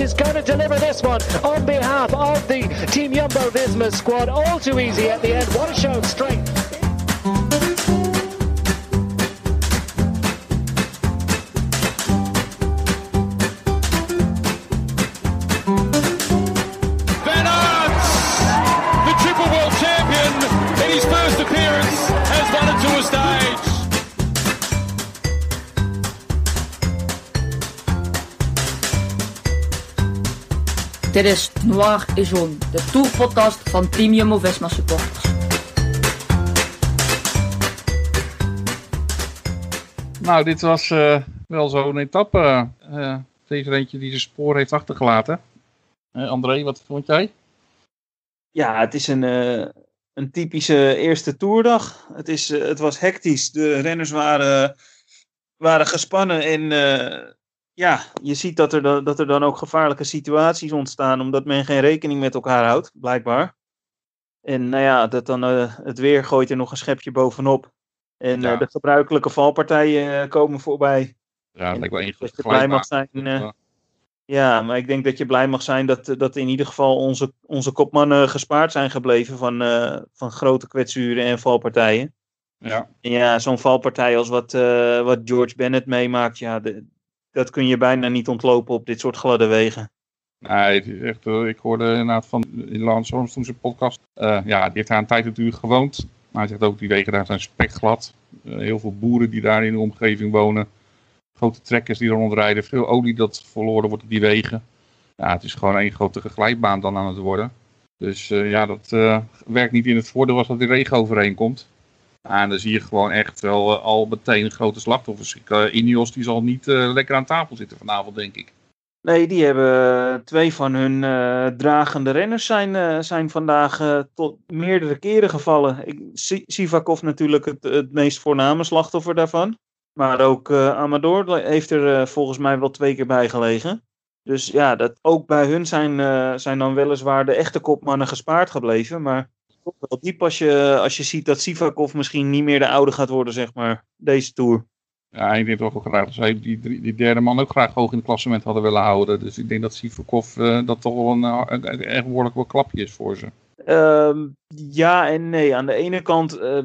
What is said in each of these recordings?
Is going to deliver this one on behalf of the Team Jumbo Visma squad. All too easy at the end. What a show of strength. Dit is Noir et Jaune, de tourpodcast van Team Jumbo-Visma supporters. Nou, dit was eh, wel zo'n etappe. eh deze eentje die zijn spoor heeft achtergelaten. Eh, André, wat vond jij? Ja, het is een, eh, een typische eerste toerdag. Het, is, het was hectisch. De renners waren, waren gespannen. En eh, ja, je ziet dat er, dan, dat er dan ook gevaarlijke situaties ontstaan. Omdat men geen rekening met elkaar houdt, blijkbaar. En nou ja, dat dan, eh, het weer gooit er nog een schepje bovenop. En Ja. eh, de gebruikelijke valpartijen eh, komen voorbij. Ja, dat lijkt wel Dat je blij mag zijn. Ja. ja, maar ik denk dat je blij mag zijn dat, dat in ieder geval onze, onze kopmannen gespaard zijn gebleven van, van grote kwetsuren en valpartijen. Ja. En ja, zo'n valpartij als wat, wat George Bennett meemaakt, ja, de- dat kun je bijna niet ontlopen op dit soort gladde wegen. Nee, echt, eh, ik hoorde inderdaad van Lance Armstrong zijn podcast. Eh, ja, die heeft daar een tijd natuurlijk gewoond. Maar hij zegt ook, die wegen daar zijn spekglad. Eh, heel veel boeren die daar in de omgeving wonen. Grote trekkers die er rondrijden. Veel olie dat verloren wordt op die wegen. Ja, het is gewoon één grote glijbaan dan aan het worden. Dus ja, dat werkt niet in het voordeel als dat die regen overheen komt. En dan zie je gewoon echt wel eh, al meteen grote slachtoffers. Ik, eh, Ineos die zal niet eh, lekker aan tafel zitten vanavond, denk ik. Nee, die hebben twee van hun dragende renners zijn, zijn vandaag tot meerdere keren gevallen. Ik, Si- Sivakov natuurlijk het, het meest voorname slachtoffer daarvan. Maar ook Amador heeft er volgens mij wel twee keer bij gelegen. Dus ja, dat, ook bij hun zijn, zijn dan weliswaar de echte kopmannen gespaard gebleven. Maar toch wel diep als je, als je ziet dat Sivakov misschien niet meer de oude gaat worden, zeg maar, deze Tour. Ja, ik denk toch ook graag dat zij die, die derde man ook graag hoog in het klassement hadden willen houden. Dus ik denk dat Sivakov eh, dat toch wel een, een, een echt behoorlijk wel klapje is voor ze. Ehm, ja en nee. Aan de ene kant, eh,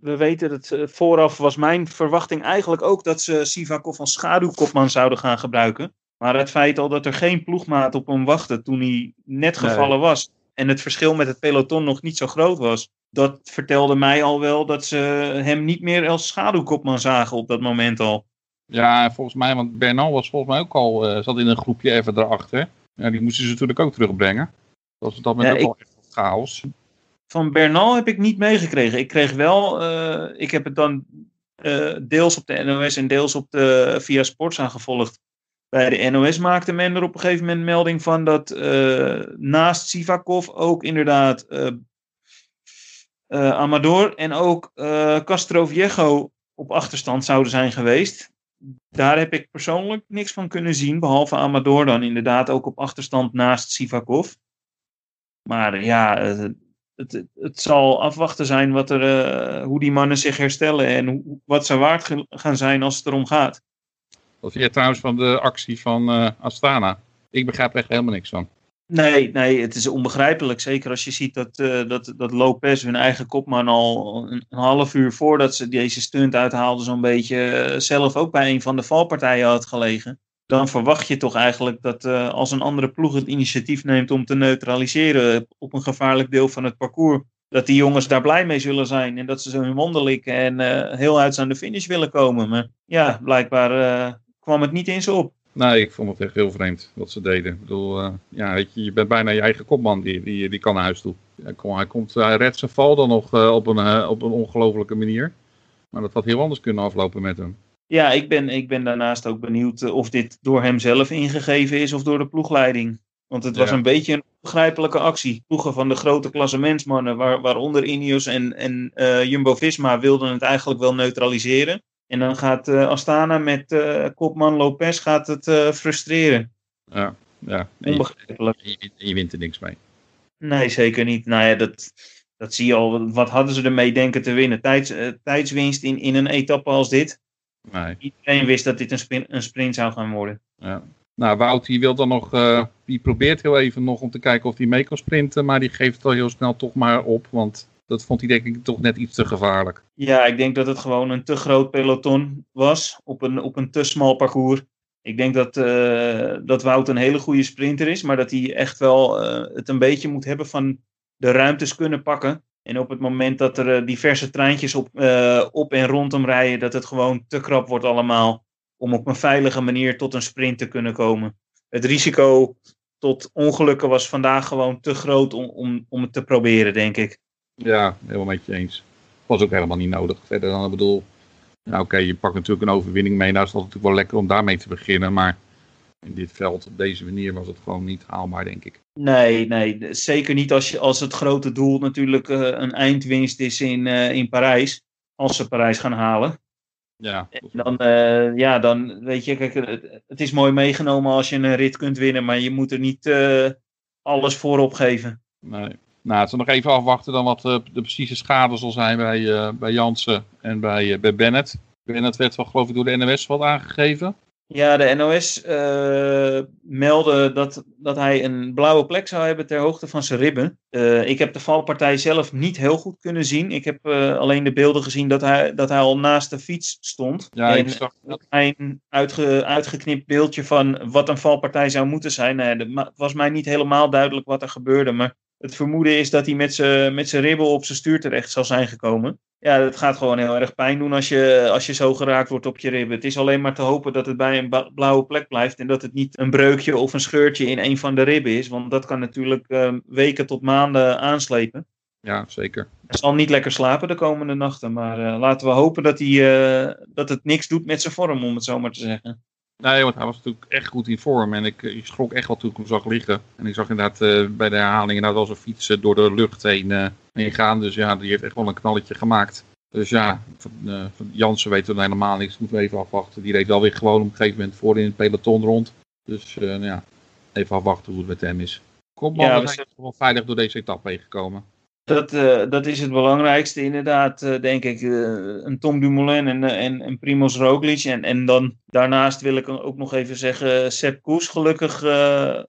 we weten dat eh, vooraf was mijn verwachting eigenlijk ook dat ze Sivakov als schaduwkopman zouden gaan gebruiken. Maar het feit al dat er geen ploegmaat op hem wachtte toen hij net Nee. gevallen was en het verschil met het peloton nog niet zo groot was, dat vertelde mij al wel dat ze hem niet meer als schaduwkopman zagen op dat moment al. Ja, en volgens mij, want Bernal was volgens mij ook al, eh, zat in een groepje even erachter. Ja, die moesten ze natuurlijk ook terugbrengen. Dat was dat moment Ja, ook wel echt chaos. Van Bernal heb ik niet meegekregen. Ik kreeg wel, eh, ik heb het dan eh, deels op de NOS en deels op de via Sports aangevolgd. Bij de NOS maakte men er op een gegeven moment melding van dat eh, naast Sivakov ook inderdaad eh, eh, Amador en ook Castro Viejo op achterstand zouden zijn geweest. Daar heb ik persoonlijk niks van kunnen zien, behalve Amador dan inderdaad ook op achterstand naast Sivakov. Maar ja, het, het, zal afwachten zijn wat er, hoe die mannen zich herstellen en hoe, wat ze waard gaan zijn als het erom gaat. Wat je trouwens van de actie van eh, Astana? Ik begrijp echt helemaal niks van. Nee, nee, het is onbegrijpelijk. Zeker als je ziet dat, eh, dat, dat Lopez, hun eigen kopman, al een, half uur voordat ze deze stunt uithaalden, zo'n beetje eh, zelf ook bij een van de valpartijen had gelegen. Dan verwacht je toch eigenlijk dat als een andere ploeg het initiatief neemt om te neutraliseren op een gevaarlijk deel van het parcours, dat die jongens daar blij mee zullen zijn en dat ze zo hun monden likken en heel uit aan de finish willen komen. Maar ja, blijkbaar kwam het niet eens op. Nee, ik vond het echt heel vreemd wat ze deden. Ik bedoel, eh, ja, weet je, je bent bijna je eigen kopman, die, die, die kan naar huis toe. Hij, kom, hij, komt, hij redt zijn val dan nog eh, op een, eh, op een ongelofelijke manier. Maar dat had heel anders kunnen aflopen met hem. Ja, ik ben, ik ben daarnaast ook benieuwd of dit door hem zelf ingegeven is of door de ploegleiding. Want het was Ja. een beetje een onbegrijpelijke actie. Ploegen van de grote klassementsmannen, waar, waaronder Ineos en, en Jumbo-Visma, wilden het eigenlijk wel neutraliseren. En dan gaat eh, Astana met eh, kopman Lopez gaat het eh, frustreren. Ja, ja. En je, Onbegrijpelijk. je, wint- je wint er niks mee. Nee, zeker niet. Nou ja, dat, dat zie je al. Wat hadden ze ermee denken te winnen? Tijds, tijdswinst in, in een etappe als dit. Nee, Iedereen wist dat dit een, spin- een sprint zou gaan worden. ja. Nou, Wout die wil dan nog, uh, die probeert heel even nog om te kijken of hij mee kan sprinten. Maar die geeft het al heel snel toch maar op. Want dat vond hij denk ik toch net iets te gevaarlijk. Ja, ik denk dat het gewoon een te groot peloton was op een, op een te smal parcours. Ik denk dat, uh, dat Wout een hele goede sprinter is, maar dat hij echt wel uh, het een beetje moet hebben van de ruimtes kunnen pakken. En op het moment dat er uh, diverse treintjes op, op en rondom rijden, dat het gewoon te krap wordt allemaal om op een veilige manier tot een sprint te kunnen komen. Het risico tot ongelukken was vandaag gewoon te groot om, om, om het te proberen, denk ik. Ja, helemaal met je eens. Was ook helemaal niet nodig. Verder dan, ik bedoel, nou oké, je pakt natuurlijk een overwinning mee. Nou is het natuurlijk wel lekker om daarmee te beginnen. Maar in dit veld, op deze manier, was het gewoon niet haalbaar, denk ik. Nee, nee. Zeker niet als, je, als het grote doel natuurlijk uh, een eindwinst is in, uh, in Parijs. Als ze Parijs gaan halen. Ja. Dan, uh, ja, dan weet je, kijk, het, het, is mooi meegenomen als je een rit kunt winnen. Maar je moet er niet alles voor opgeven. Nee. Nou, het is nog even afwachten dan wat de, de precieze schade zal zijn bij, uh, bij Jansen en bij, uh, bij Bennett. Bennett werd wel geloof ik door de NOS wat aangegeven. Ja, de NOS uh, meldde dat, dat hij een blauwe plek zou hebben ter hoogte van zijn ribben. ik heb de valpartij zelf niet heel goed kunnen zien. Ik heb alleen de beelden gezien dat hij, dat hij al naast de fiets stond. Ja, en ik zag dat. Een uitge, uitgeknipt beeldje van wat een valpartij zou moeten zijn. Nou, het was mij niet helemaal duidelijk wat er gebeurde, maar het vermoeden is dat hij met zijn met ribbel op zijn stuur terecht zal zijn gekomen. Ja, het gaat gewoon heel erg pijn doen als je, als je zo geraakt wordt op je ribben. Het is alleen maar te hopen dat het bij een blauwe plek blijft en dat het niet een breukje of een scheurtje in een van de ribben is. Want dat kan natuurlijk uh, weken tot maanden aanslepen. Ja, zeker. Hij zal niet lekker slapen de komende nachten, maar uh, laten we hopen dat, hij, uh, dat het niks doet met zijn vorm, om het zo maar te zeggen. Nee, want hij was natuurlijk echt goed in vorm. En ik, ik schrok echt wel toen ik hem zag liggen. En ik zag inderdaad uh, bij de herhaling inderdaad wel zijn fietsen door de lucht heen, uh, heen gaan. Dus ja, die heeft echt wel een knalletje gemaakt. Dus ja, van, uh, van Jansen weten we helemaal niks. Moeten we even afwachten. Die reed wel weer gewoon op een gegeven moment voor in het peloton rond. Dus nou ja, even afwachten hoe het met hem is. Kom maar, ja, we zijn wel veilig door deze etappe heen gekomen. Dat, uh, dat is het belangrijkste inderdaad, uh, denk ik. Uh, een Tom Dumoulin en, en, en Primoz Roglic. En, en dan daarnaast wil ik ook nog even zeggen... Sepp Koes gelukkig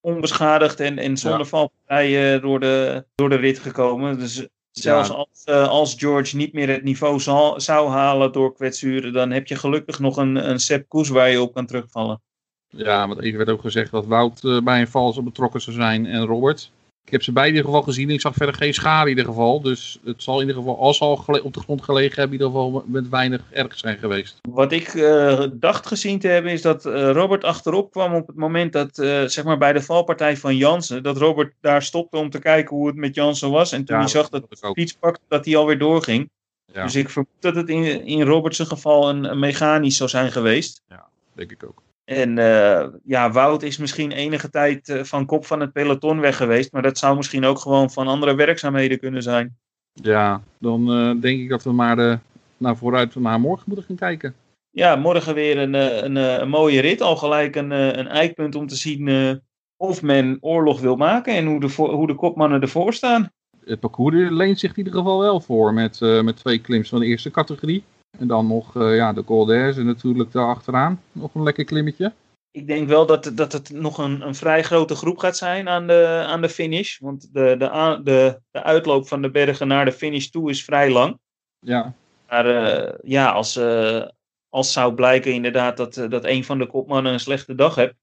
onbeschadigd en, en zonder ja. valpartijen door de, door de rit gekomen. Dus zelfs ja. als, als George niet meer het niveau zal, zou halen door kwetsuren... dan heb je gelukkig nog een, een Sepp Koes waar je op kan terugvallen. Ja, want even werd ook gezegd dat Wout bij een val zou betrokken zou zijn en Robert... Ik heb ze beide in ieder geval gezien. Ik zag verder geen schade in ieder geval. Dus het zal in ieder geval, als ze al op de grond gelegen hebben, in ieder geval met weinig erg zijn geweest. Wat ik uh, dacht gezien te hebben, is dat uh, Robert achterop kwam op het moment dat, uh, zeg maar bij de valpartij van Jansen, dat Robert daar stopte om te kijken hoe het met Jansen was. En toen ja, hij zag dat fiets pakte, dat hij alweer doorging. Ja. Dus ik vermoed dat het in, in Roberts geval een, een mechanisch zou zijn geweest. Ja, denk ik ook. En uh, ja, Wout is misschien enige tijd uh, van kop van het peloton weg geweest. Maar dat zou misschien ook gewoon van andere werkzaamheden kunnen zijn. Ja, dan uh, denk ik dat we maar nou, vooruit naar morgen moeten gaan kijken. Ja, morgen weer een, een, een mooie rit. Al gelijk een, een eikpunt om te zien of men oorlog wil maken. En hoe de, hoe de kopmannen ervoor staan. Het parcours leent zich in ieder geval wel voor. Met, met twee klims van de eerste categorie. En dan nog uh, ja, de Col en natuurlijk daar achteraan. Nog een lekker klimmetje. Ik denk wel dat, dat het nog een, een vrij grote groep gaat zijn aan de, aan de finish. Want de, de, de, de uitloop van de bergen naar de finish toe is vrij lang. Ja. Maar uh, ja, als, uh, als zou blijken inderdaad dat, dat een van de kopmannen een slechte dag heeft.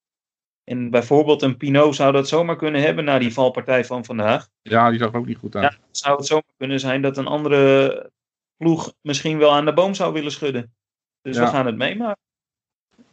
En bijvoorbeeld een Pinot zou dat zomaar kunnen hebben na die valpartij van vandaag. Ja, die zag ook niet goed uit. Ja, zou het zomaar kunnen zijn dat een andere ploeg misschien wel aan de boom zou willen schudden. Dus ja. we gaan het meemaken.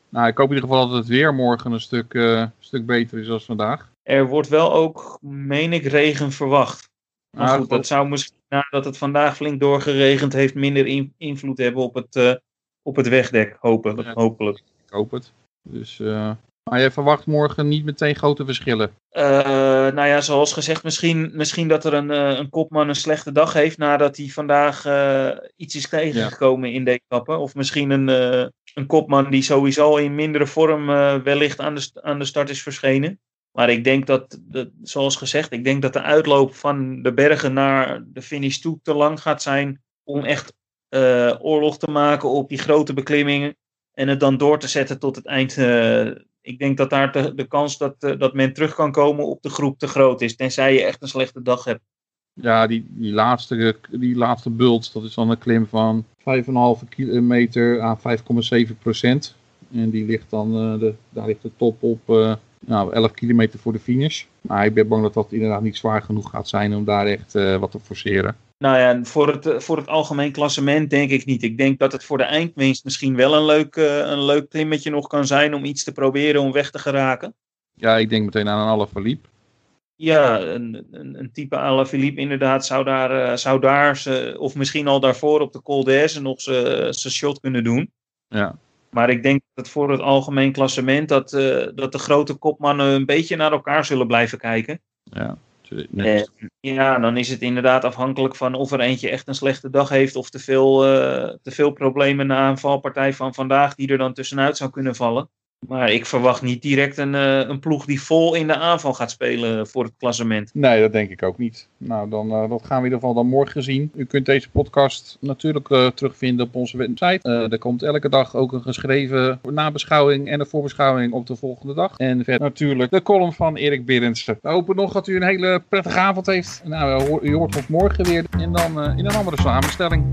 Nou, ik hoop in ieder geval dat het weer morgen een stuk, uh, stuk beter is dan vandaag. Er wordt wel ook, meen ik, regen verwacht. Maar nou, goed, dat zou misschien nadat het vandaag flink doorgeregend heeft, minder in, invloed hebben op het, uh, op het wegdek. Hopen, ja, hopelijk. Ik hoop het. Dus uh, maar je verwacht morgen niet meteen grote verschillen? Uh, nou ja, zoals gezegd, misschien, misschien dat er een, uh, een kopman een slechte dag heeft nadat hij vandaag uh, iets is tegengekomen ja. in de etappe. Of misschien een, een kopman die sowieso in mindere vorm wellicht aan de, aan de start is verschenen. Maar ik denk dat, dat, zoals gezegd, ik denk dat de uitloop van de bergen naar de finish toe te lang gaat zijn om echt oorlog te maken op die grote beklimmingen. En het dan door te zetten tot het eind Ik denk dat daar de, kans dat, eh, dat men terug kan komen op de groep te groot is. Tenzij je echt een slechte dag hebt. Ja, die, die, laatste, die laatste bult, dat is dan een klim van 5,5 kilometer aan 5,7 procent. En die ligt dan, eh, de, daar ligt de top op eh, nou, 11 kilometer voor de finish. Maar ik ben bang dat dat inderdaad niet zwaar genoeg gaat zijn om daar echt wat te forceren. Nou ja, voor het, eh, voor het algemeen klassement denk ik niet. Ik denk dat het voor de eindwinst misschien wel een leuk, eh, een leuk klimmetje nog kan zijn om iets te proberen om weg te geraken. Ja, ik denk meteen aan een Alaphilippe. Ja, een, een, een type Alaphilippe inderdaad zou daar, eh, zou daar ze, of misschien al daarvoor op de Col d'Aise nog zijn shot kunnen doen. Ja. Maar ik denk dat het voor het algemeen klassement dat, dat de grote kopmannen een beetje naar elkaar zullen blijven kijken. Ja. En, ja, dan is het inderdaad afhankelijk van of er eentje echt een slechte dag heeft of te veel, eh, te veel problemen na een valpartij van vandaag die er dan tussenuit zou kunnen vallen. Maar ik verwacht niet direct een, eh, een ploeg die vol in de aanval gaat spelen voor het klassement. Nee, dat denk ik ook niet. Nou, dan, uh, dat gaan we in ieder geval dan morgen zien. U kunt deze podcast natuurlijk uh, terugvinden op onze website. Er komt elke dag ook een geschreven nabeschouwing en een voorbeschouwing op de volgende dag. En verder natuurlijk de column van Erik Berendsen. We hopen nog dat u een hele prettige avond heeft. Nou, u hoort ons morgen weer en dan in een andere samenstelling.